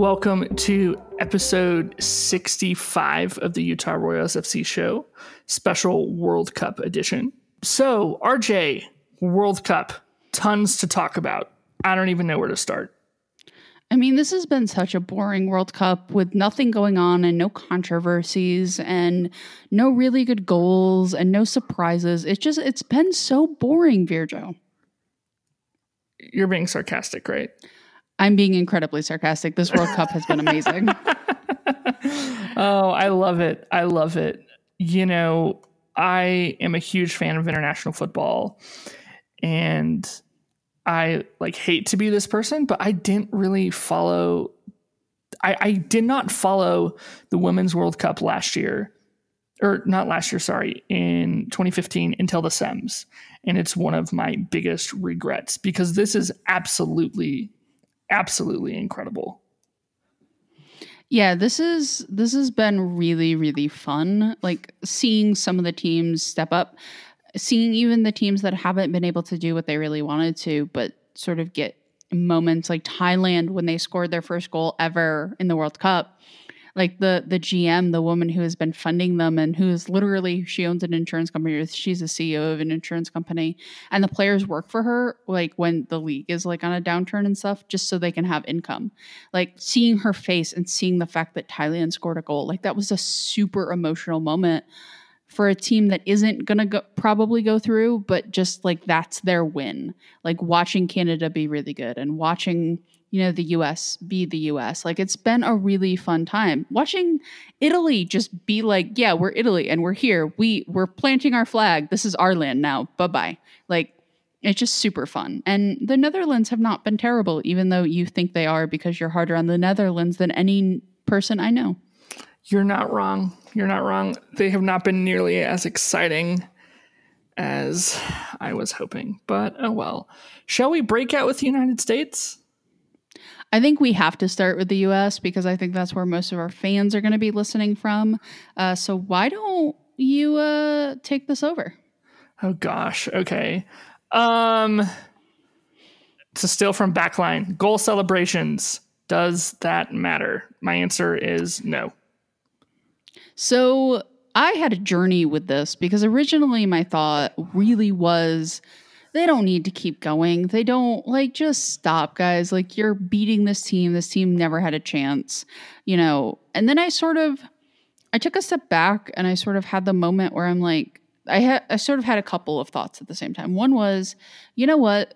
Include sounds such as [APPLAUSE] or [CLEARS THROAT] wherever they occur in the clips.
Welcome to episode 65 of the Utah Royals FC show, special World Cup edition. So, RJ, World Cup, tons to talk about. I don't even know where to start. I mean, this has been such a boring World Cup with nothing going on and no controversies and no really good goals and no surprises. It's just, it's been so boring, Virgil. You're being sarcastic, right? I'm being incredibly sarcastic. This World Cup has been amazing. [LAUGHS] oh, I love it. I love it. You know, I am a huge fan of international football and I like hate to be this person, but I didn't really follow I, I did not follow the Women's World Cup last year. Or not last year, sorry, in 2015 until the Sems. And it's one of my biggest regrets because this is absolutely absolutely incredible. Yeah, this is this has been really really fun. Like seeing some of the teams step up, seeing even the teams that haven't been able to do what they really wanted to, but sort of get moments like Thailand when they scored their first goal ever in the World Cup like the the GM, the woman who has been funding them and who's literally she owns an insurance company. She's a CEO of an insurance company, and the players work for her. Like when the league is like on a downturn and stuff, just so they can have income. Like seeing her face and seeing the fact that Thailand scored a goal, like that was a super emotional moment for a team that isn't gonna go, probably go through, but just like that's their win. Like watching Canada be really good and watching you know, the US be the US. Like it's been a really fun time. Watching Italy just be like, yeah, we're Italy and we're here. We we're planting our flag. This is our land now. Bye-bye. Like it's just super fun. And the Netherlands have not been terrible, even though you think they are because you're harder on the Netherlands than any person I know. You're not wrong. You're not wrong. They have not been nearly as exciting as I was hoping. But oh well. Shall we break out with the United States? I think we have to start with the US because I think that's where most of our fans are going to be listening from. Uh, so why don't you uh, take this over? Oh gosh. Okay. Um, to steal from backline, goal celebrations. Does that matter? My answer is no. So I had a journey with this because originally my thought really was they don't need to keep going. They don't like just stop, guys. Like you're beating this team. This team never had a chance, you know. And then I sort of I took a step back and I sort of had the moment where I'm like I had I sort of had a couple of thoughts at the same time. One was, you know what?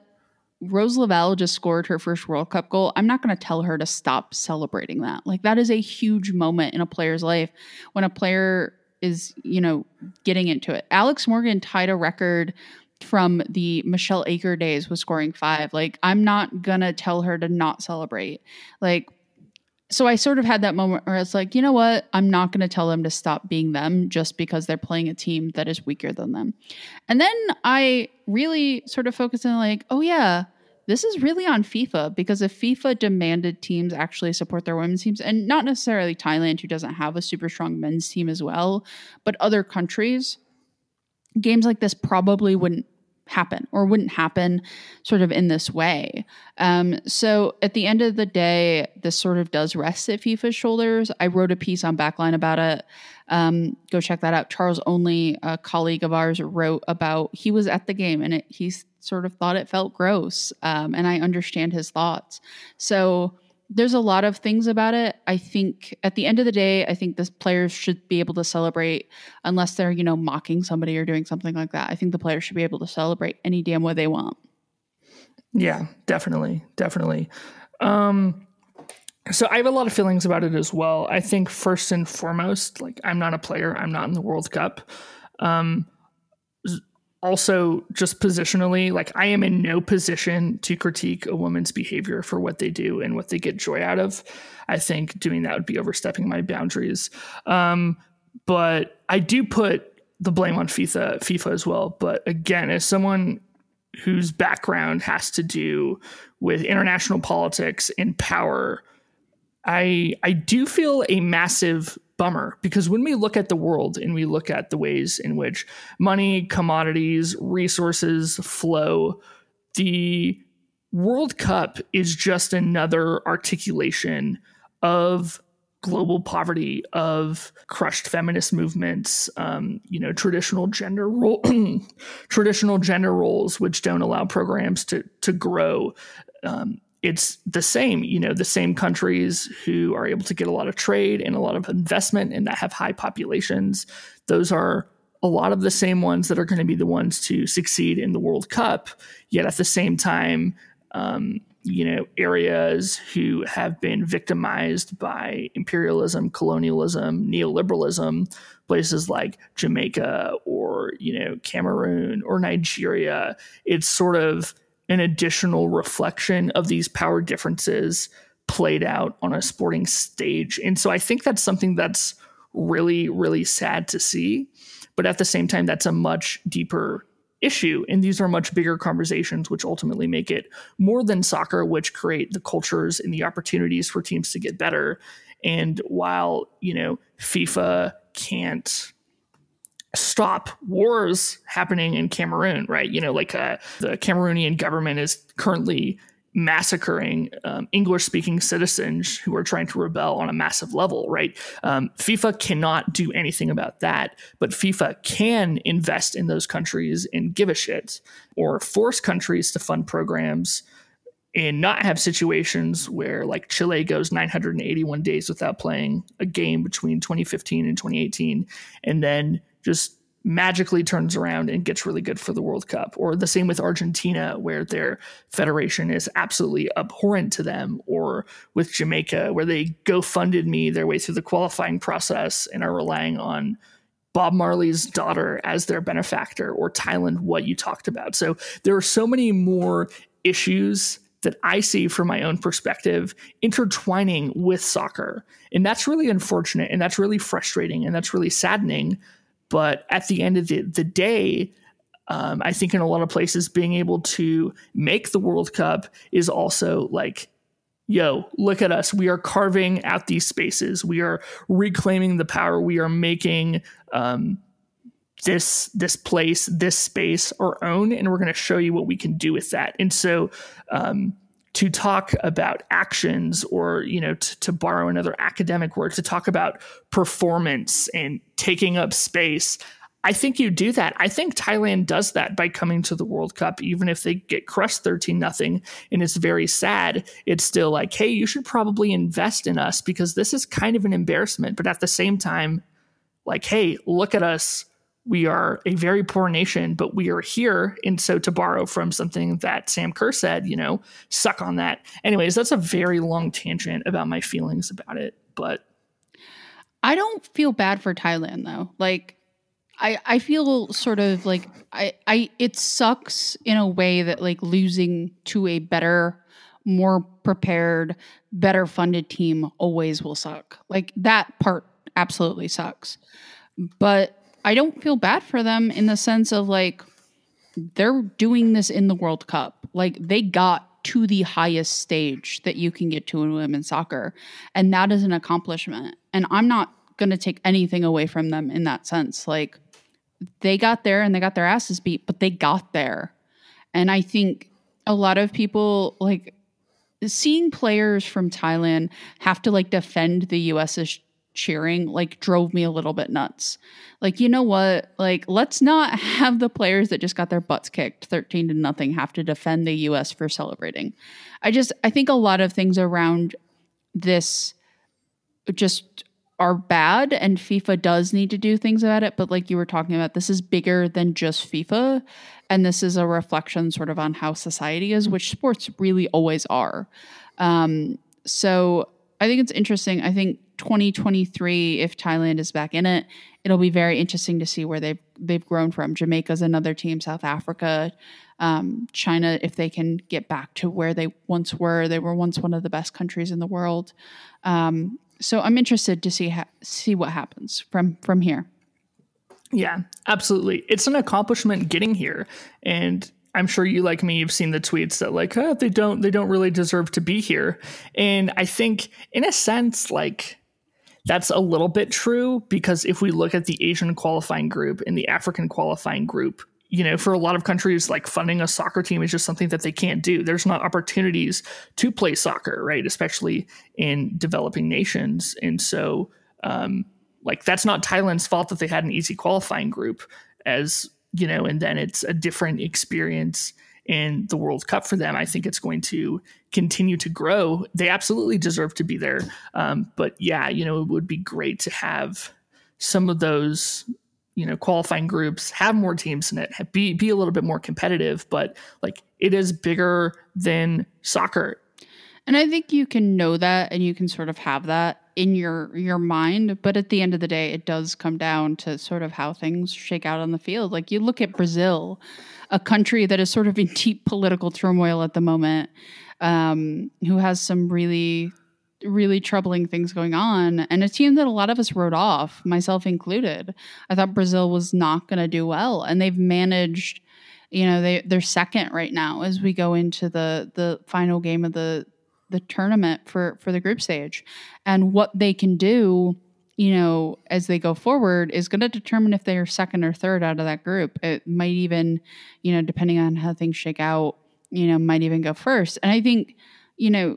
Rose Lavelle just scored her first World Cup goal. I'm not going to tell her to stop celebrating that. Like that is a huge moment in a player's life when a player is, you know, getting into it. Alex Morgan tied a record from the Michelle Akers days was scoring five. Like, I'm not gonna tell her to not celebrate. Like, so I sort of had that moment where it's like, you know what? I'm not to tell them to stop being them just because they're playing a team that is weaker than them. And then I really sort of focused on like, oh yeah, this is really on FIFA because if FIFA demanded teams actually support their women's teams, and not necessarily Thailand, who doesn't have a super strong men's team as well, but other countries, games like this probably wouldn't happen or wouldn't happen sort of in this way. Um, so at the end of the day, this sort of does rest at FIFA's shoulders. I wrote a piece on Backline about it. Um, go check that out. Charles Olney, a colleague of ours, wrote about he was at the game and it, he sort of thought it felt gross. Um, and I understand his thoughts. So there's a lot of things about it. I think at the end of the day, I think the players should be able to celebrate unless they're, you know, mocking somebody or doing something like that. I think the players should be able to celebrate any damn way they want. Yeah, definitely. Definitely. Um so I have a lot of feelings about it as well. I think first and foremost, like I'm not a player, I'm not in the World Cup. Um also just positionally like i am in no position to critique a woman's behavior for what they do and what they get joy out of. I think doing that would be overstepping my boundaries. Um, but i do put the blame on fifa fifa as well. But again as someone whose background has to do with international politics and power i i do feel a massive bummer. Because when we look at the world and we look at the ways in which money, commodities, resources flow, the World Cup is just another articulation of global poverty of crushed feminist movements um, you know traditional gender role [CLEARS THROAT] traditional gender roles which don't allow programs to to grow. Um, it's the same you know the same countries who are able to get a lot of trade and a lot of investment and that have high populations. Those are a lot of the same ones that are going to be the ones to succeed in the world cup. Yet at the same time um, you know areas who have been victimized by imperialism colonialism neoliberalism places like jamaica or you know cameroon or nigeria it's sort of an additional reflection of these power differences played out on a sporting stage and so i think that's something that's really really sad to see but at the same time that's a much deeper issue. And these are much bigger conversations, which ultimately make it more than soccer, which create the cultures and the opportunities for teams to get better. And while, you know, FIFA can't stop wars happening in Cameroon, right? You know, like uh, the Cameroonian government is currently massacring um, English speaking citizens who are trying to rebel on a massive level, right? Um, FIFA cannot do anything about that, but FIFA can invest in those countries and give a shit or force countries to fund programs and not have situations where like Chile goes 981 days without playing a game between 2015 and 2018 and then just magically turns around and gets really good for the World Cup. Or the same with Argentina, where their federation is absolutely abhorrent to them. Or with Jamaica, where they go funded me their way through the qualifying process and are relying on Bob Marley's daughter as their benefactor. Or Thailand, what you talked about. So there are so many more issues that I see from my own perspective intertwining with soccer. And that's really unfortunate and that's really frustrating and that's really saddening but at the end of the, the day, um, I think in a lot of places, being able to make the World Cup is also like, yo, look at us. We are carving out these spaces. We are reclaiming the power. We are making um, this this place, this space our own, and we're going to show you what we can do with that. And so, um, to talk about actions or you know t- to borrow another academic word to talk about performance and taking up space. I think you do that. I think thailand does that by coming to the world cup. Even if they get crushed 13 nothing and it's very sad it's still like hey you should probably invest in us because this is kind of an embarrassment. But at the same time like hey look at us we are a very poor nation, but we are here. And so, to borrow from something that Sam Kerr said, you know, suck on that. Anyways, that's a very long tangent about my feelings about it. But I don't feel bad for Thailand though. Like, I, I feel sort of like I, I it sucks in a way that like losing to a better, more prepared, better funded team always will suck. Like that part absolutely sucks. But I don't feel bad for them in the sense of like they're doing this in the World Cup. Like they got to the highest stage that you can get to in women's soccer. And that is an accomplishment. And I'm not going to take anything away from them in that sense. Like they got there and they got their asses beat, but they got there. And I think a lot of people like seeing players from Thailand have to like defend the US's cheering like drove me a little bit nuts. Like, you know what? Like, let's not [LAUGHS] have the players that just got their butts kicked 13 to nothing have to defend the US for celebrating. I just I think a lot of things around this just are bad and FIFA does need to do things about it, but like you were talking about, this is bigger than just FIFA and this is a reflection sort of on how society is, which sports really always are. Um, so I think it's interesting. I think 2023, if Thailand is back in it, it'll be very interesting to see where they've they've grown from. Jamaica's another team, South Africa, um, China, if they can get back to where they once were. They were once one of the best countries in the world. Um, so I'm interested to see ha- see what happens from from here. Yeah, absolutely. It's an accomplishment getting here, and I'm sure you like me, you've seen the tweets that like, oh, they don't they don't really deserve to be here. And I think in a sense, like that's a little bit true because if we look at the Asian qualifying group and the African qualifying group, you know, for a lot of countries, like funding a soccer team is just something that they can't do. There's not opportunities to play soccer, right? Especially in developing nations. And so, um, like, that's not Thailand's fault that they had an easy qualifying group, as you know, and then it's a different experience in the World Cup for them. I think it's going to continue to grow. They absolutely deserve to be there. Um, but yeah, you know, it would be great to have some of those you know qualifying groups have more teams in it be be a little bit more competitive but like it is bigger than soccer and i think you can know that and you can sort of have that in your your mind but at the end of the day it does come down to sort of how things shake out on the field like you look at brazil a country that is sort of in [LAUGHS] deep political turmoil at the moment um, who has some really really troubling things going on and a team that a lot of us wrote off, myself included. I thought Brazil was not going to do well and they've managed you know they they're second right now as we go into the the final game of the the tournament for for the group stage and what they can do you know as they go forward is going to determine if they are second or third out of that group it might even you know depending on how things shake out you know might even go first and i think you know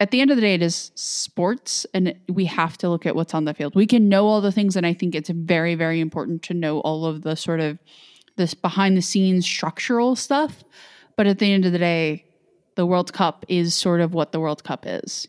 at the end of the day, it is sports, and we have to look at what's on the field. We can know all the things, and I think it's very, very important to know all of the sort of this behind the scenes structural stuff. But at the end of the day, the World Cup is sort of what the World Cup is.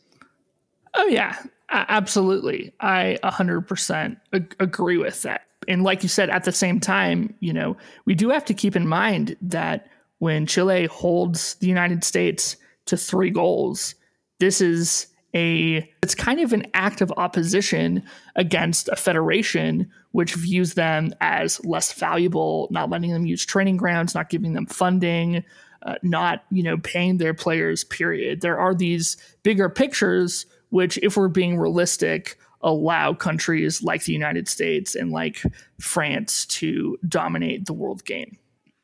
Oh yeah, absolutely. I 100% agree with that. And like you said, at the same time, you know, we do have to keep in mind that when Chile holds the United States to three goals, this is a it's kind of an act of opposition against a federation which views them as less valuable not letting them use training grounds not giving them funding uh, not you know paying their players period there are these bigger pictures which if we're being realistic allow countries like the united states and like france to dominate the world game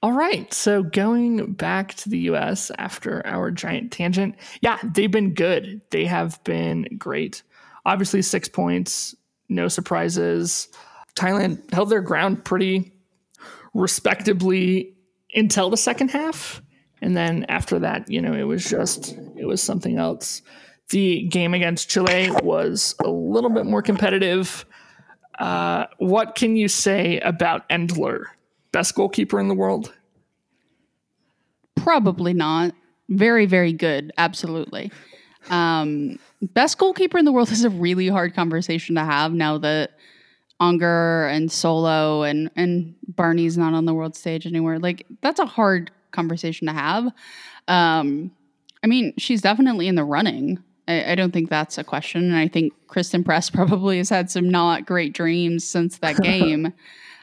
all right. So going back to the US after our giant tangent, yeah, they've been good. They have been great. Obviously, six points, no surprises. Thailand held their ground pretty respectably until the second half. And then after that, you know, it was just, it was something else. The game against Chile was a little bit more competitive. Uh, what can you say about Endler? Best goalkeeper in the world? Probably not. Very, very good. Absolutely. Um, best goalkeeper in the world [LAUGHS] is a really hard conversation to have now that Angerer and Solo and and Barney's not on the world stage anymore. Like that's a hard conversation to have. Um, I mean, she's definitely in the running. I, I, don't think that's a question. And I think Christen Press [LAUGHS] probably has had some not great dreams since that [LAUGHS] game.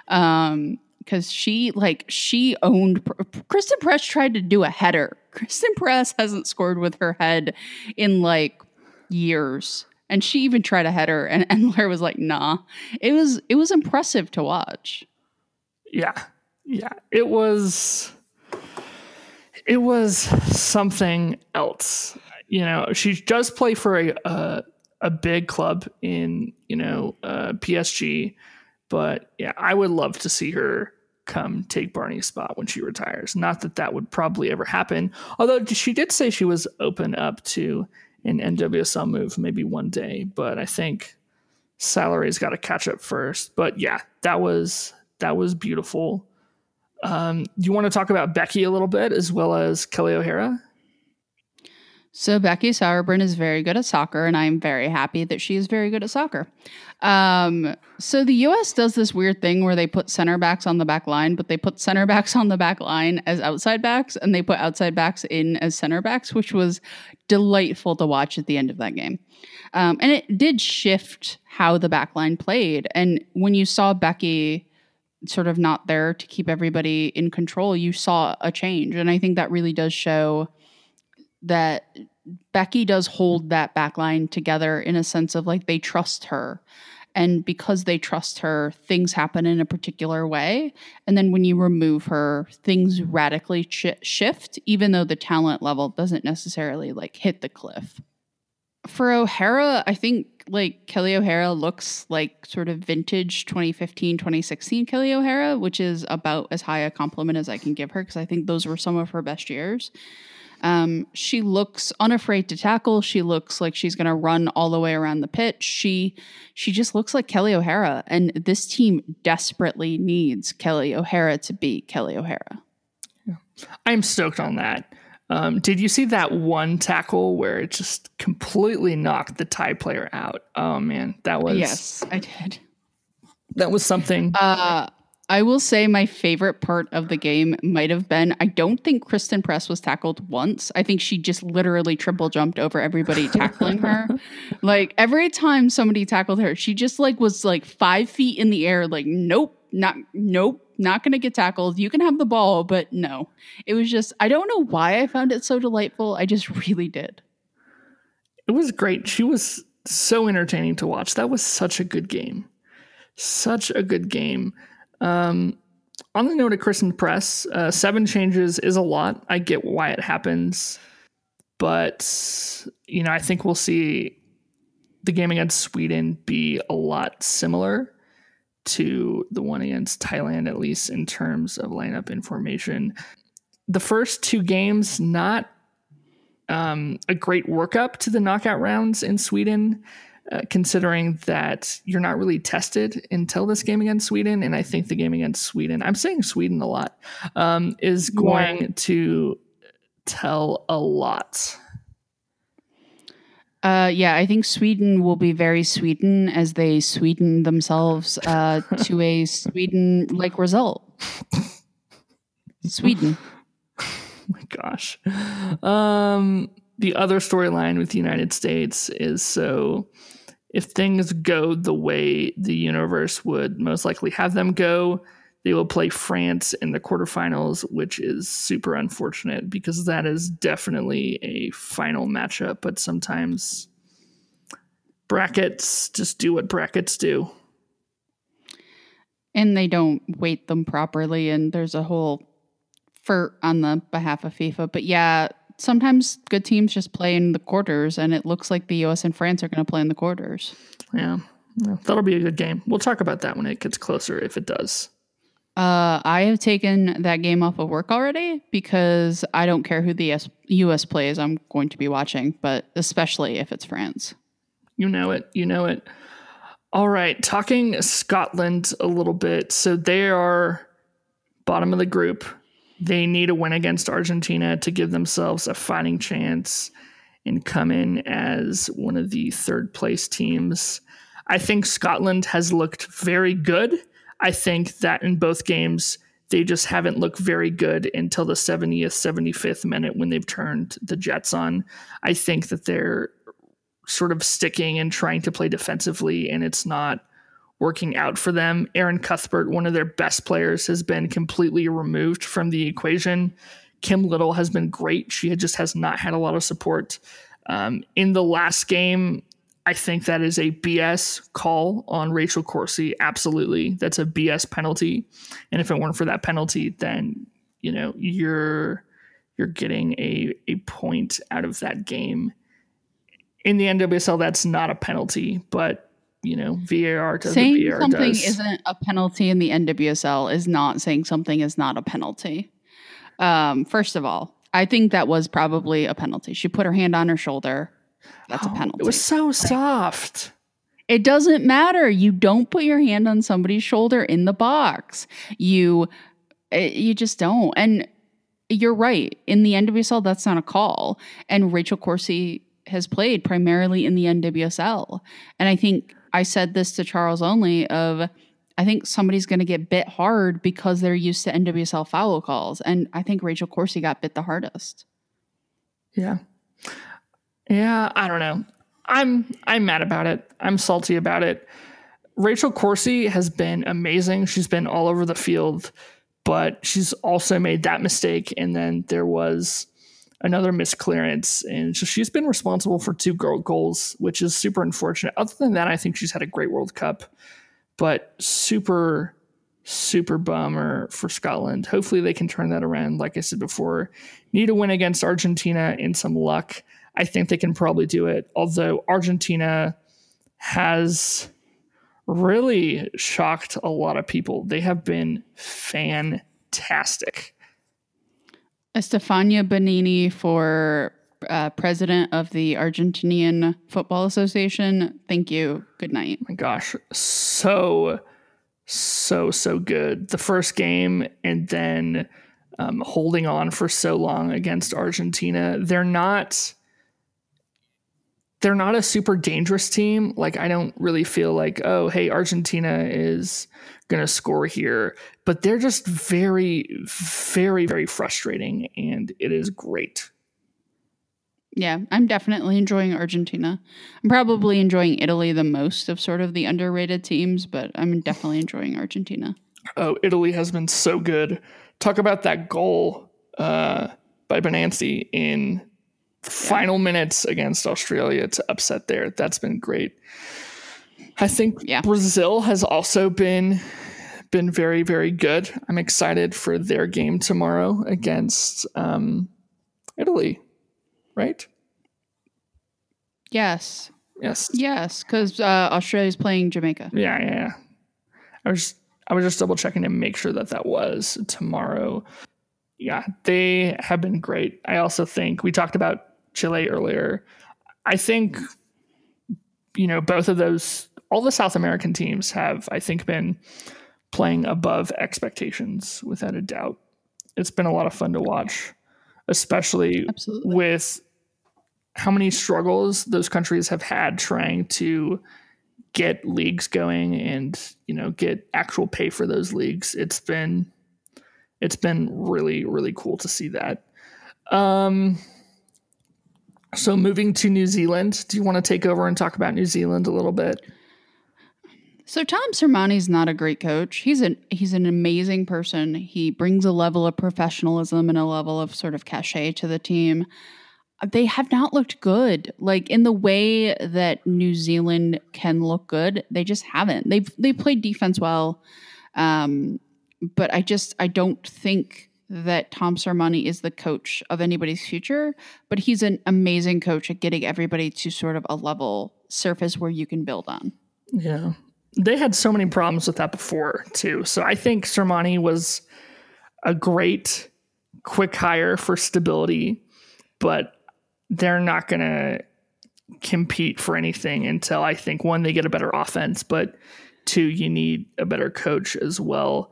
um, because she like she owned Christen Press tried to do a header. Christen Press hasn't scored with her head in like years. And she even tried a header and Endler [LAUGHS] was like, nah. It was it was impressive to watch. Yeah. Yeah. It was it was something else. You know, she does play for a a, a big club in, you know, uh, PSG but yeah, I would love to see her come take Barney's spot when she retires. Not that that would probably ever happen. Although she did say she was open up to an NWSL move maybe one day, but I think salary's got to catch up first. But yeah, that was that was beautiful. Um, you want to talk about Becky a little bit as well as Kelly O'Hara? So Becky Sauerbrunn is very good at soccer, and I'm very happy that she is very good at soccer. Um, so the U.S. does this weird thing where they put center backs on the back line, but they put center backs on the back line as outside backs, and they put outside backs in as center backs, which was delightful to watch at the end of that game. Um, and it did shift how the back line played. And when you saw Becky sort of not there to keep everybody in control, you saw a change, and I think that really does show that Becky does hold that backline together in a sense of like they trust her. And because they trust her, things happen in a particular way. And then when you remove her, things radically sh- shift, even though the talent level doesn't necessarily like hit the cliff. For O'Hara, I think like Kelly O'Hara looks like sort of vintage 2015, 2016 Kelly O'Hara, which is about as high a compliment as I can give her because I think those were some of her best years. Um, she looks unafraid to tackle. She looks like she's going to run all the way around the pitch. She she just looks like Kelly O'Hara, and this team desperately needs Kelly O'Hara to beat Kelly O'Hara. I'm stoked on that. Um, did you see that one tackle where it just completely knocked the Thai player out? Oh man, that was yes, I did. That was something. Uh, I will say my favorite part of the game might have been I don't think Christen Press was tackled once. I think she just literally triple jumped over everybody [LAUGHS] tackling her. Like every time somebody tackled her, she just like was like five feet in the air, like, nope, not nope, not gonna get tackled. You can have the ball, but no. It was just I don't know why I found it so delightful. I just [LAUGHS] really did. It was great. She was so entertaining to watch. That was such a good game. Such a good game. Um, on the note of Christen Press, uh, seven changes is a lot. I get why it happens, but you know, I think we'll see the game against Sweden be a lot similar to the one against Thailand, at least in terms of lineup information. The first two games, not um, a great workup to the knockout rounds in Sweden. Uh, considering that you're not really tested until this game against Sweden. And I think the game against Sweden, I'm saying Sweden a lot, um, is going yeah. to tell a lot. Uh, yeah, I think Sweden will be very Sweden as they Sweden themselves uh, [LAUGHS] to a Sweden like result. Sweden. [LAUGHS] oh my gosh. Um, the other storyline with the United States is so if things go the way the universe would most likely have them go, they will play France in the quarterfinals, which is super unfortunate because that is definitely a final matchup. But sometimes brackets just do what brackets do. And they don't weight them properly, and there's a whole for on the behalf of FIFA. But yeah, sometimes good teams just play in the quarters, and it looks like the U.S. and France are going to play in the quarters. Yeah. yeah, that'll be a good game. We'll talk about that when it gets closer, if it does. Uh, I have taken that game off of work already because I don't care who the U.S. plays. I'm going to be watching, but especially if it's France. You know it. You know it. All right, talking Scotland a little bit. So they are bottom of the group. They need a win against Argentina to give themselves a fighting chance and come in as one of the third place teams. I think Scotland has looked very good. I think that in both games, they just haven't looked very good until the 70th, 75th minute when they've turned the Jets on. I think that they're sort of sticking and trying to play defensively, and it's not working out for them. Erin Cuthbert, one of their best players, has been completely removed from the equation. Kim Little has been great. She just has not had a lot of support. Um, in the last game, I think that is a BS call on Rachel Corsie. Absolutely. That's a BS penalty. And if it weren't for that penalty, then, you know, you're you're getting a, a point out of that game. In the NWSL, that's not a penalty, but you know, VAR does saying VAR something does. isn't a penalty in the NWSL is not saying something is not a penalty. Um, first of all, I think that was probably a penalty. She put her hand on her shoulder. That's oh, a penalty. It was so soft. It doesn't matter. You don't put your hand on somebody's shoulder in the box. You eh, you just don't. And you're right. In the NWSL, that's not a call. And Rachel Corsie has played primarily in the NWSL. And I think I said this to Charles Olney of I think somebody's going to get bit hard because they're used to NWSL foul calls, and I think Rachel Corsie got bit the hardest. Yeah, yeah. I don't know. I'm I'm mad about it. I'm salty about it. Rachel Corsie has been amazing. She's been all over the field, but she's also made that mistake, and then there was another misclearance, and so she's been responsible for two goals, which is super unfortunate. Other than that, I think she's had a great World Cup, but super, super bummer for Scotland. Hopefully, they can turn that around. Like I said before, need a win against Argentina and some luck. I think they can probably do it. Although Argentina has really shocked a lot of people. They have been fantastic. Estefania Banini for uh, president of the Argentinian Football Association. Thank you. Good night. my gosh, so so so good. The first game and then um, holding on for so long against Argentina. They're not they're not a super dangerous team. Like I don't really feel like oh hey Argentina is gonna score here, but they're just very very very frustrating, and it is great. Yeah, I'm definitely enjoying Argentina. I'm probably enjoying Italy the most of sort of the underrated teams, but I'm definitely enjoying Argentina. Oh, Italy has been so good. Talk about that goal uh, by Bonansea in final minutes against Australia to upset there. That's been great. I think Yeah. Brazil has also been been very very good. I'm excited for their game tomorrow against um, Italy. Right? Yes, Yes. yes, because uh, Australia's playing Jamaica. Yeah, yeah, yeah. I was I was just double checking to make sure that that was tomorrow. Yeah, they have been great. I also think we talked about Chile earlier. I think you know both of those all the South American teams have I think been playing above expectations without a doubt. It's been a lot of fun to watch, especially Absolutely. with how many struggles those countries have had trying to get leagues going and you know get actual pay for those leagues it's been it's been really really cool to see that um so moving to new zealand do you want to take over and talk about new zealand a little bit So Tom Sermanni's not a great coach. He's an he's an amazing person. He brings a level of professionalism and a level of sort of cachet to the team. They have not looked good. Like in the way that New Zealand can look good, they just haven't. They've they played defense well. Um, but I just I don't think that Tom Sermanni is the coach of anybody's future, but he's an amazing coach at getting everybody to sort of a level surface where you can build on. Yeah. They had so many problems with that before, too. So I think Sermanni was a great quick hire for stability, but they're not going to compete for anything until I think one, they get a better offense, but two, you need a better coach as well.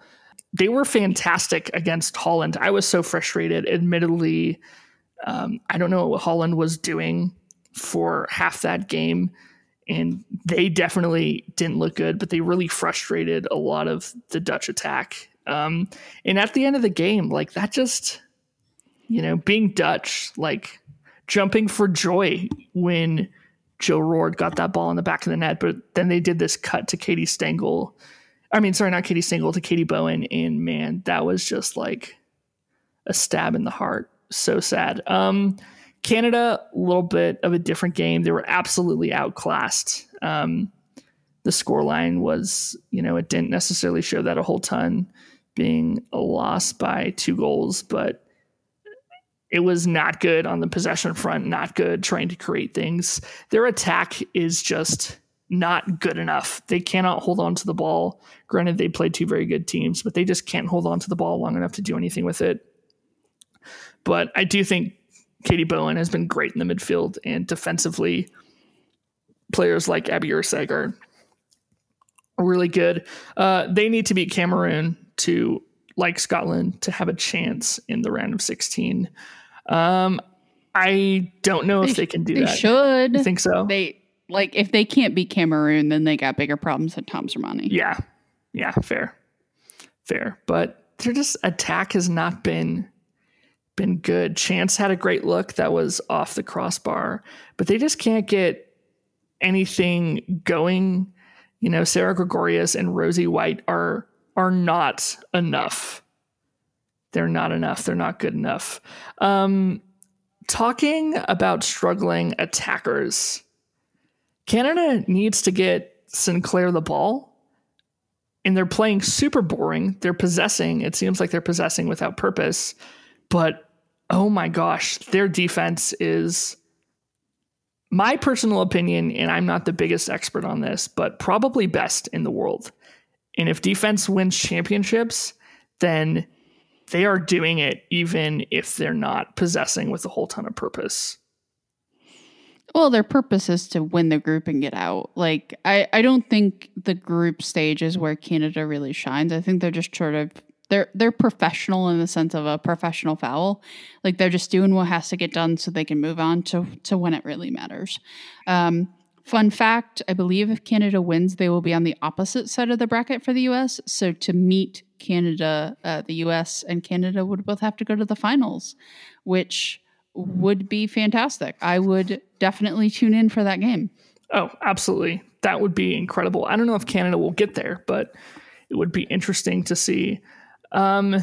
They were fantastic against Holland. I was so frustrated. Admittedly, um, I don't know what Holland was doing for half that game and they definitely didn't look good, but they really frustrated a lot of the Dutch attack. Um, and at the end of the game, like that just, you know, being Dutch, like jumping for joy when Jill Roord got that ball in the back of the net, but then they did this cut to Katie Stengel. I mean, sorry, not Katie Stengel to Katie Bowen. And man, that was just like a stab in the heart. So sad. Um, Canada, a little bit of a different game. They were absolutely outclassed. Um, the scoreline was, you know, it didn't necessarily show that a whole ton, being a loss by two goals, but it was not good on the possession front, not good trying to create things. Their attack is just not good enough. They cannot hold on to the ball. Granted, they played two very good teams, but they just can't hold on to the ball long enough to do anything with it. But I do think Katie Bowen has been great in the midfield and defensively. Players like Abby Erceg are really good. Uh, they need to beat Cameroon to, like Scotland, to have a chance in the round of 16. Um, I don't know if they can do They that. should. You think so? They like if they can't beat Cameroon, then they got bigger problems than Tom Sermanni. Yeah. Yeah, fair. Fair. But their just attack has not been been good. Chance had a great look that was off the crossbar, but they just can't get anything going. You know, Sarah Gregorius and Rosie White are are not enough. They're not enough. They're not good enough. Um, talking about struggling attackers, Canada needs to get Sinclair the ball and they're playing super boring. They're possessing. It seems like they're possessing without purpose. But oh my gosh, their defense is my personal opinion, and I'm not the biggest expert on this, but probably best in the world. And if defense wins championships, then they are doing it even if they're not possessing with a whole ton of purpose. Well, their purpose is to win the group and get out. Like, I, I don't think the group stage is where Canada really shines. I think they're just sort of they're they're professional in the sense of a professional foul. Like they're just doing what has to get done so they can move on to to when it really matters. Um, fun fact: I believe if Canada wins, they will be on the opposite side of the bracket for the U.S. So to meet Canada, uh, the U.S. and Canada would both have to go to the finals, which would be fantastic. I would definitely tune in for that game. Oh, absolutely. That would be incredible. I don't know if Canada will get there, but it would be interesting to see. Um,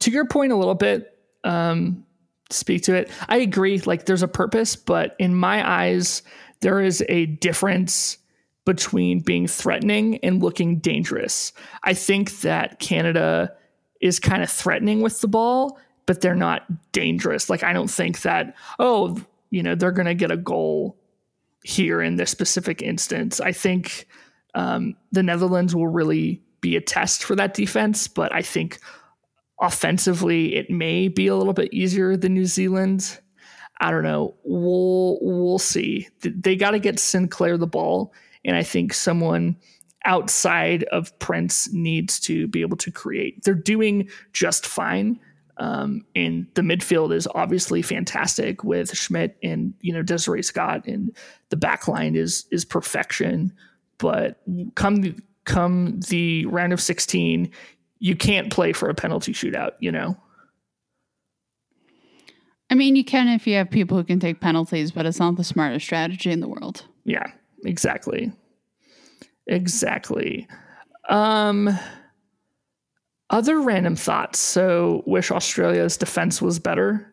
to your point a little bit, um, speak to it. I agree. Like there's a purpose, but in my eyes, there is a difference between being threatening and looking dangerous. I think that Canada is kind of threatening with the ball but they're not dangerous. Like I don't think that oh, you know, they're going to get a goal here in this specific instance. I think um, the Netherlands will really be a test for that defense, but I think offensively it may be a little bit easier than New Zealand. I don't know. We'll we'll see. They got to get Sinclair the ball, and I think someone outside of Prince needs to be able to create. They're doing just fine, um, and the midfield is obviously fantastic with Schmidt and you know Desiree Scott, and the back line is is perfection. But come come the round of sixteen, you can't play for a penalty shootout. You know. I mean, you can if you have people who can take penalties, but it's not the smartest strategy in the world. Yeah, exactly. Exactly. Um, other random thoughts. So, wish Australia's defense was better.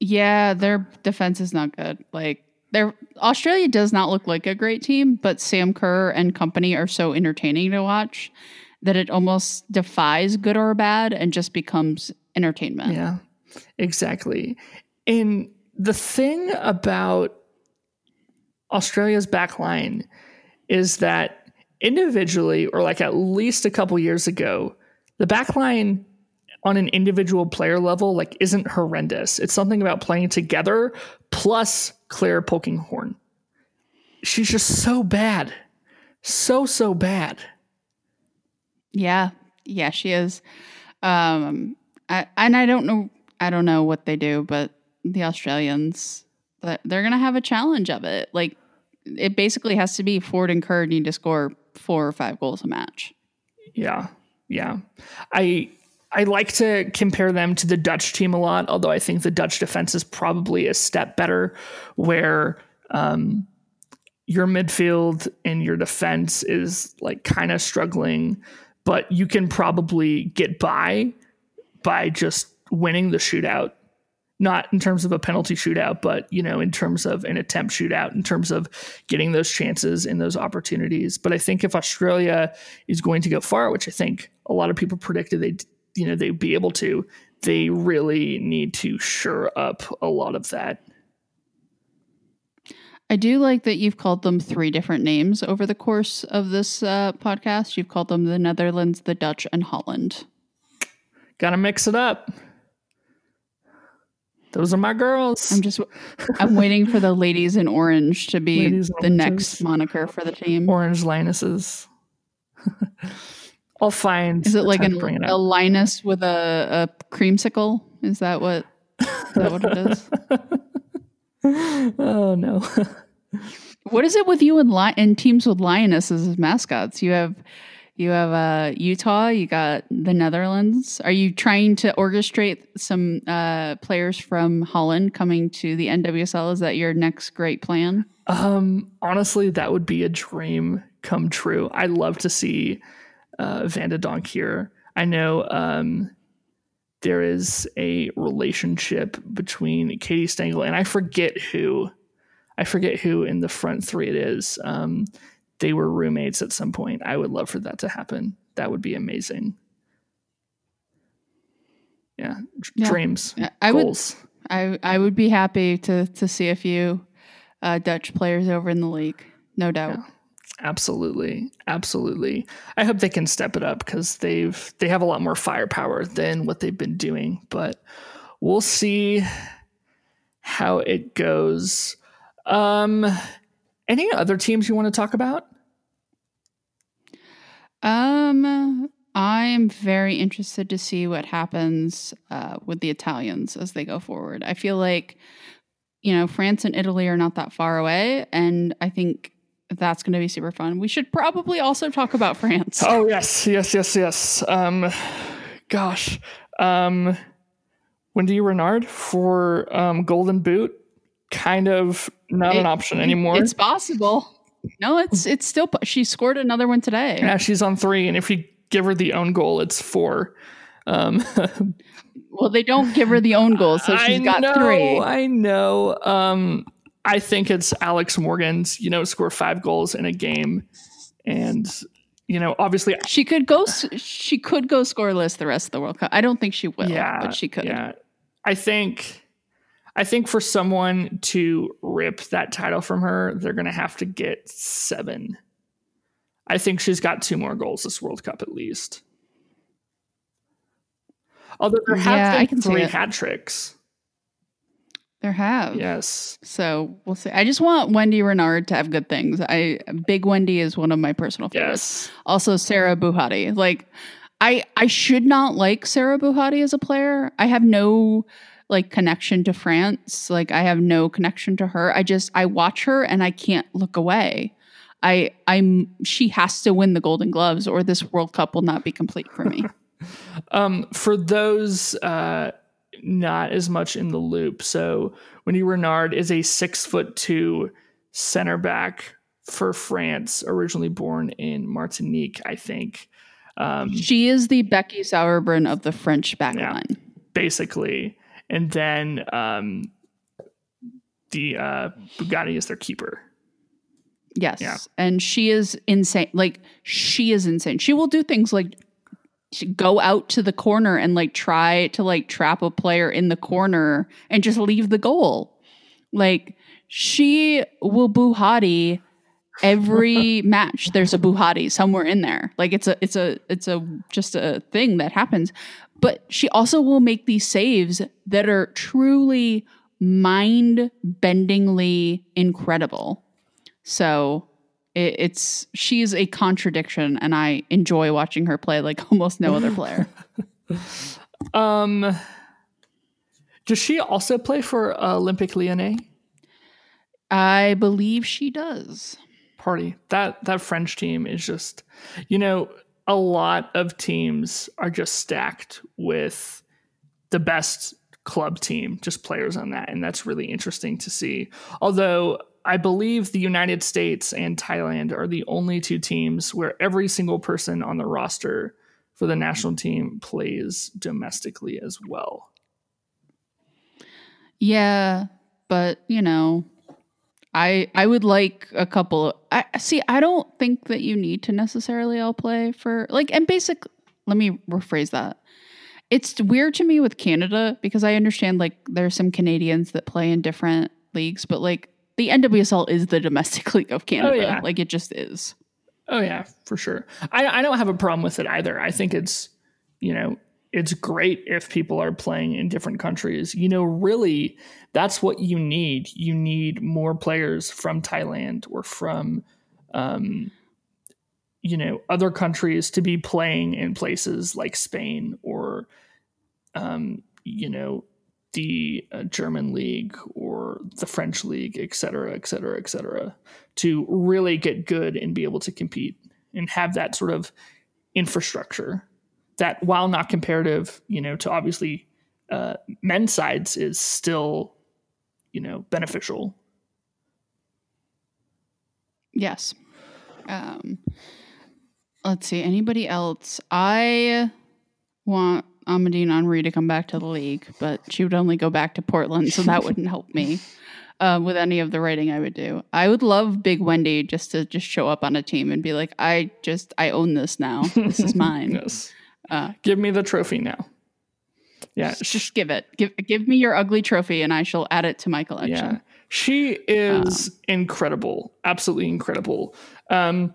Yeah, their defense is not good. Like, their Australia does not look like a great team, but Sam Kerr and company are so entertaining to watch that it almost defies good or bad and just becomes entertainment. Yeah, exactly. And the thing about Australia's back line is that individually, or like at least a couple years ago, the backline on an individual player level like isn't horrendous. It's something about playing together plus Clare Polkinghorne. She's just so bad. So so bad. Yeah. Yeah, she is. Um I, and I don't know I don't know what they do, but the Australians they're going to have a challenge of it. Like it basically has to be Foord and Kerr need to score four or five goals a match. Yeah. Yeah. I I like to compare them to the Dutch team a lot, although I think the Dutch defense is probably a step better where um, your midfield and your defense is like kind of struggling, but you can probably get by by just winning the shootout not in terms of a penalty shootout, but you know, in terms of an attempt shootout, in terms of getting those chances and those opportunities. But I think if Australia is going to go far, which I think a lot of people predicted they, you know, they'd be able to, they really need to shore up a lot of that. I do like that you've called them three different names over the course of this uh, podcast. You've called them the Netherlands, the Dutch, and Holland. Got to mix it up. Those are my girls. I'm just I'm waiting for the ladies in orange to be the next moniker for the team. Orange Lionesses. [LAUGHS] I'll find. Is it like an, it a Linus with a, a creamsicle? Is that what? Is that what it is? [LAUGHS] oh no. [LAUGHS] what is it with you and li- and teams with lionesses as mascots? You have you have uh, Utah. You got the Netherlands. Are you trying to orchestrate some uh, players from Holland coming to the NWSL? Is that your next great plan? Um, honestly, that would be a dream come true. I'd love to see uh, van de Donk here. I know um, there is a relationship between Katie Stengel and I forget who. I forget who in the front three it is. Um, they were roommates at some point. I would love for that to happen. That would be amazing. Yeah, yeah. dreams. I goals. would. I I would be happy to to see a few uh, Dutch players over in the league, no doubt. Yeah. Absolutely, absolutely. I hope they can step it up because they've they have a lot more firepower than what they've been doing. But we'll see how it goes. Um, any other teams you want to talk about? Um, I'm very interested to see what happens uh, with the Italians as they go forward. I feel like, you know, France and Italy are not that far away, and I think that's going to be super fun. We should probably also talk about France. Oh yes, yes, yes, yes. Um, gosh, um, Wendie Renard for um, Golden Boot, kind of not It- an option anymore. It's possible. No, it's it's still. She scored another one today. yeah, she's on three, and if you give her the own goal, it's four. Um, [LAUGHS] Well, they don't give her the own goal, so she's I got know, three. I know. Um, I think it's Alex Morgan's. You know, score five goals in a game, and you know, obviously, She could go. She could go scoreless the rest of the World Cup. I don't think she will, yeah, but she could. Yeah, I think. I think for someone to rip that title from her, they're going to have to get seven. I think she's got two more goals this World Cup at least. Although there have Yeah, I been can see three hat tricks. There have. Yes. So we'll see. I just want Wendie Renard to have good things. I Big Wendy is one of my personal favorites. Yes. Also Sarah Bouhaddi. Like I I should not like Sarah Bouhaddi as a player. I have no like connection to France. Like I have no connection to her. I just I watch her and I can't look away. I I'm she has to win the Golden Gloves or this World Cup will not be complete for me. [LAUGHS] Um, for those uh, not as much in the loop, so Wendie Renard is a six foot two center back for France, originally born in Martinique, I think. Um, she is the Becky Sauerbrunn of the French back backline. basically, and then um, the uh, Bouhaddi is their keeper. Yes. Yeah. And she is insane. Like she is insane. She will do things like go out to the corner and like try to like trap a player in the corner and just leave the goal. Like she will Bouhaddi every match. There's a Bouhaddi somewhere in there. Like it's a it's a it's a just a thing that happens. But she also will make these saves that are truly mind-bendingly incredible. So it, it's she's a contradiction, and I enjoy watching her play like [LAUGHS] almost no other player. [LAUGHS] Um, does she also play for olympic Olympique Lyonnais? I believe she does. Party. That that French team is just, you know, a lot of teams are just stacked with the best club team, just players on that, and that's really interesting to see. Although I believe the United States and Thailand are the only two teams where every single person on the roster for the national team plays domestically as well. Yeah, but you know, I I would like a couple. I see. I don't think that you need to necessarily all play for like. And basic. Let me rephrase that. It's weird to me with Canada because I understand like there's some Canadians that play in different leagues, but like the NWSL is the domestic [LAUGHS] league of oh, Canada. yeah. Like it just is. Oh yeah, for sure. I, I don't have a problem with it either. I think it's you know it's great if people are playing in different countries. You know, really, that's what you need. You need more players from Thailand or from um, you know other countries to be playing in places like Spain or um, you know the uh, German league or the French league, et cetera, et cetera, et cetera, to really get good and be able to compete and have that sort of infrastructure that, while not comparative, you know, to obviously uh, men's sides, is still, you know, beneficial. Yes. Um, let's see. Anybody else? I want Amandine Henry to come back to the league, but she would only go back to Portland, so that wouldn't help me uh, [LAUGHS] with any of the writing I would do. I would love Big Wendy just to just show up on a team and be like, I just I own this now. This is [LAUGHS] mine. Yes. Uh, Give me the trophy now. Yeah, just, just give it. Give give me your ugly trophy, and I shall add it to my collection. Yeah, she is um, incredible, absolutely incredible. Um,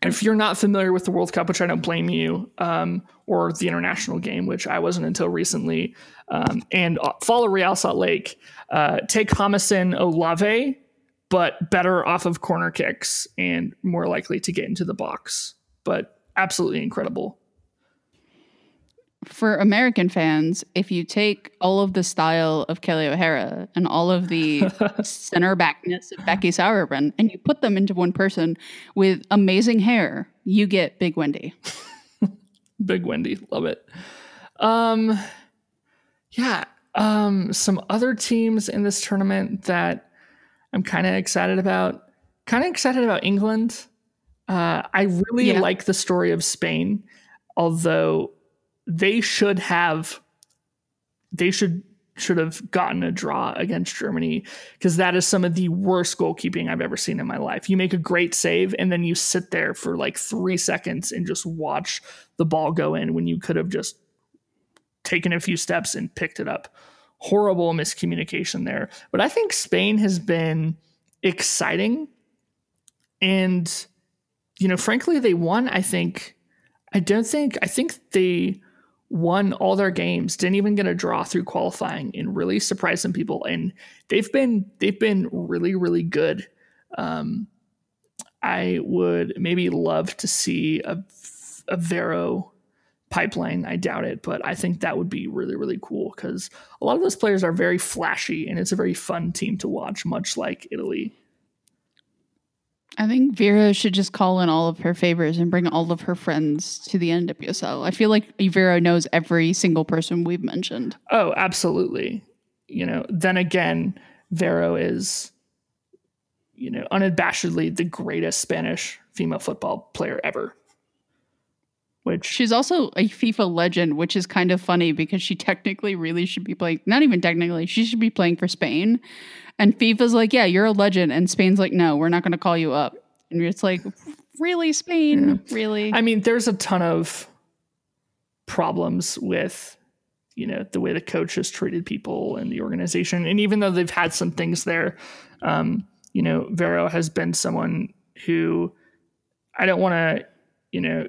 if you're not familiar with the World Cup, which I don't blame you, um, or the international game, which I wasn't until recently, um, and uh, follow Real Salt Lake, uh, take Jamison Olave, but better off of corner kicks and more likely to get into the box. But absolutely incredible for American fans, if you take all of the style of Kelley O'Hara and all of the [LAUGHS] center backness of Becky Sauerbrunn and you put them into one person with amazing hair, you get Big Wendy. [LAUGHS] Big Wendy, love it. Um, yeah, um, some other teams in this tournament that I'm kind of excited about. Kind of excited about England. Uh, I really yeah. like the story of Spain, although they should have they should should have gotten a draw against Germany because that is some of the worst goalkeeping I've ever seen in my life. You make a great save and then you sit there for like 3 seconds and just watch the ball go in when you could have just taken a few steps and picked it up. Horrible miscommunication there. But I think Spain has been exciting and you know frankly they won I think I don't think I think they won all their games, didn't even get a draw through qualifying, and really surprised some people. And they've been they've been really really good. Um, I would maybe love to see a a Vero pipeline. I doubt it, but I think that would be really really cool because a lot of those players are very flashy, and it's a very fun team to watch, much like Italy. I think Vera should just call in all of her favors and bring all of her friends to the NWSL. I feel like Vera knows every single person we've mentioned. Oh, absolutely. You know, then again, Vero is, you know, unabashedly the greatest Spanish female football player ever. Which she's also a FIFA legend, which is kind of funny because she technically really should be playing, not even technically, she should be playing for Spain. And FIFA's like, yeah, you're a legend. And Spain's like, no, we're not going to call you up. And it's like, really, Spain? Yeah. Really? I mean, there's a ton of problems with, you know, the way the coach has treated people and the organization. And even though they've had some things there, um, you know, Vero has been someone who I don't want to, you know,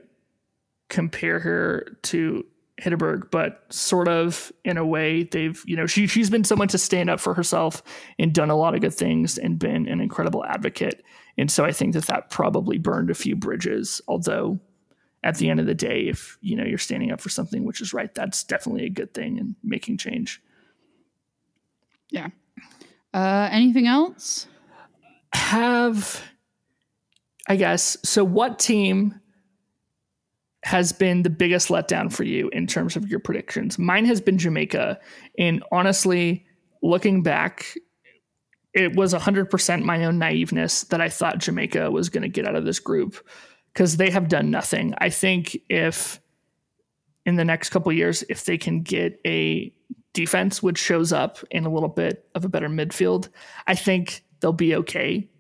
compare her to Hegerberg, but sort of in a way they've, you know, she she's been someone to stand up for herself and done a lot of good things and been an incredible advocate. And so I think that that probably burned a few bridges. Although at the end of the day, if you know you're standing up for something which is right, that's definitely a good thing and making change. Yeah. Uh, anything else? Have I guess so? What team has been the biggest letdown for you in terms of your predictions? Mine has been Jamaica. And honestly, looking back, it was 100% my own naiveness that I thought Jamaica was going to get out of this group because they have done nothing. I think if in the next couple years, if they can get a defense which shows up in a little bit of a better midfield, I think they'll be okay.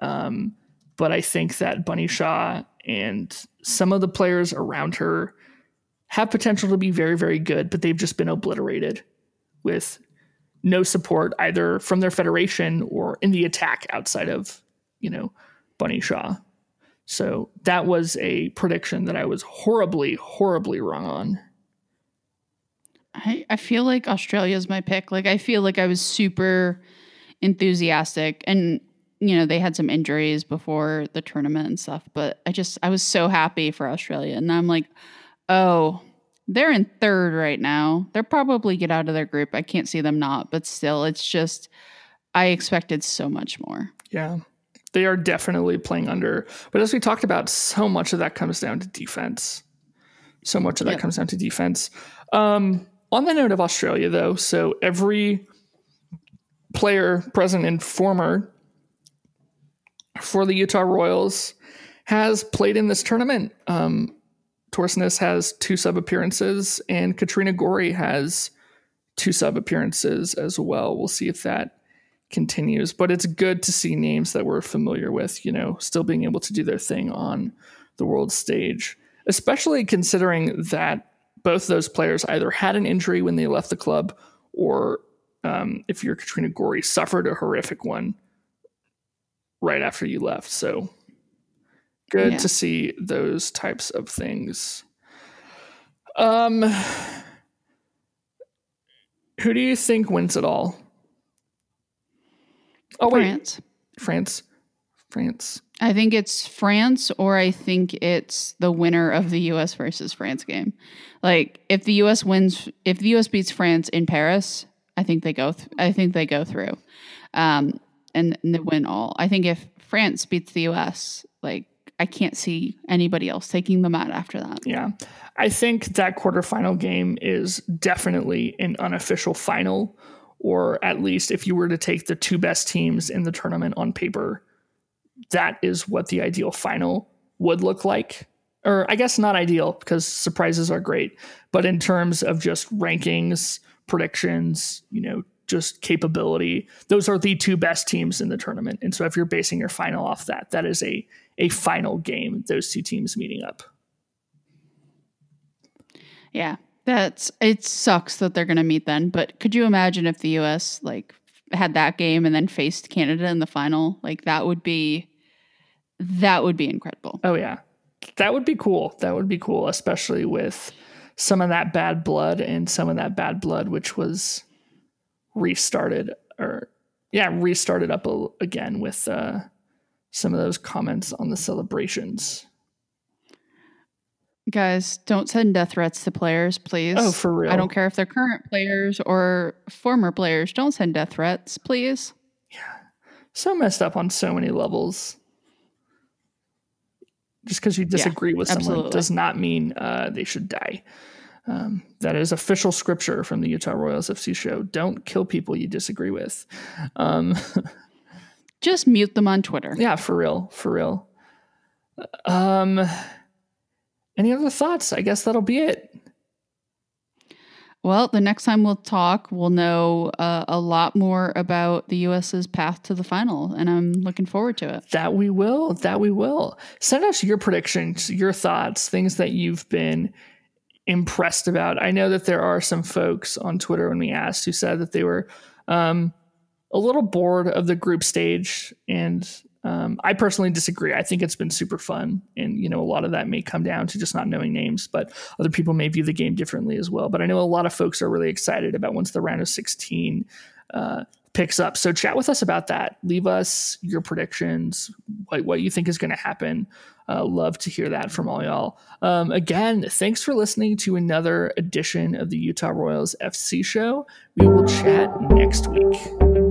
Um, but I think that Bunny Shaw and some of the players around her have potential to be very, very good, but they've just been obliterated with no support either from their federation or in the attack outside of, you know, Bunny Shaw. So that was a prediction that I was horribly, horribly wrong on. I, I feel like Australia is my pick. Like I feel like I was super enthusiastic and you know, they had some injuries before the tournament and stuff, but I just I was so happy for Australia. And I'm like, oh, they're in third right now. They'll probably get out of their group. I can't see them not, but still, it's just I expected so much more. Yeah. They are definitely playing under. But as we talked about, so much of that comes down to defense. So much of that yep. comes down to defense. Um, on the note of Australia, though, so every player, present and former, for the Utah Royals has played in this tournament. Um, has two sub appearances, and Katrina Gorry has two sub appearances as well. We'll see if that continues, but it's good to see names that we're familiar with, you know, still being able to do their thing on the world stage, especially considering that both those players either had an injury when they left the club, or um, if you're Katrina Gorry, suffered a horrific one right after you left. So good Yeah. to see those types of things. Um, who do you think wins it all? Oh wait, France. France, France. I think it's France, or I think it's the winner of the U.S. versus France game. Like, if the U.S. wins, if the U.S. beats France in Paris, I think they go. Th- I think they go through, um, and, and they win all. I think if France beats the U.S., like I can't see anybody else taking them out after that. Yeah. I think that quarterfinal game is definitely an unofficial final, or at least if you were to take the two best teams in the tournament on paper, that is what the ideal final would look like. Or I guess not ideal because surprises are great, but in terms of just rankings, predictions, you know, just capability, those are the two best teams in the tournament. And so if you're basing your final off that, that is a a final game, those two teams meeting up. Yeah, that's it. Sucks that they're gonna meet then, but could you imagine if the U.S. like had that game and then faced Canada in the final? Like that would be that would be incredible. Oh yeah. That would be cool. That would be cool, especially with some of that bad blood and some of that bad blood which was restarted or yeah, restarted up a, again with uh some of those comments on the celebrations. Guys, don't send death threats to players, please. Oh, for real. I don't care if they're current players or former players. Don't send death threats, please. Yeah. So messed up on so many levels. Just because you disagree with someone absolutely. does not mean uh, they should die. Um, that is official scripture from the Utah Royals FC show. Don't kill people you disagree with. Um, [LAUGHS] Just mute them on Twitter. yeah, for real, for real. Um, any other thoughts? I guess that'll be it. Well, the next time we'll talk, we'll know uh, a lot more about the U.S.'s path to the final, and I'm looking forward to it. That we will. That we will. Send us your predictions, your thoughts, things that you've been impressed about. I know that there are some folks on Twitter when we asked who said that they were um, a little bored of the group stage, and um, I personally disagree. I think it's been super fun, and you know a lot of that may come down to just not knowing names, but other people may view the game differently as well. But I know a lot of folks are really excited about once the round of 16 uh, picks up. So chat with us about that. Leave us your predictions, what, what you think is going to happen. Uh, love to hear that from all y'all. Um, again, thanks for listening to another edition of the Utah Royals FC show. We will chat next week.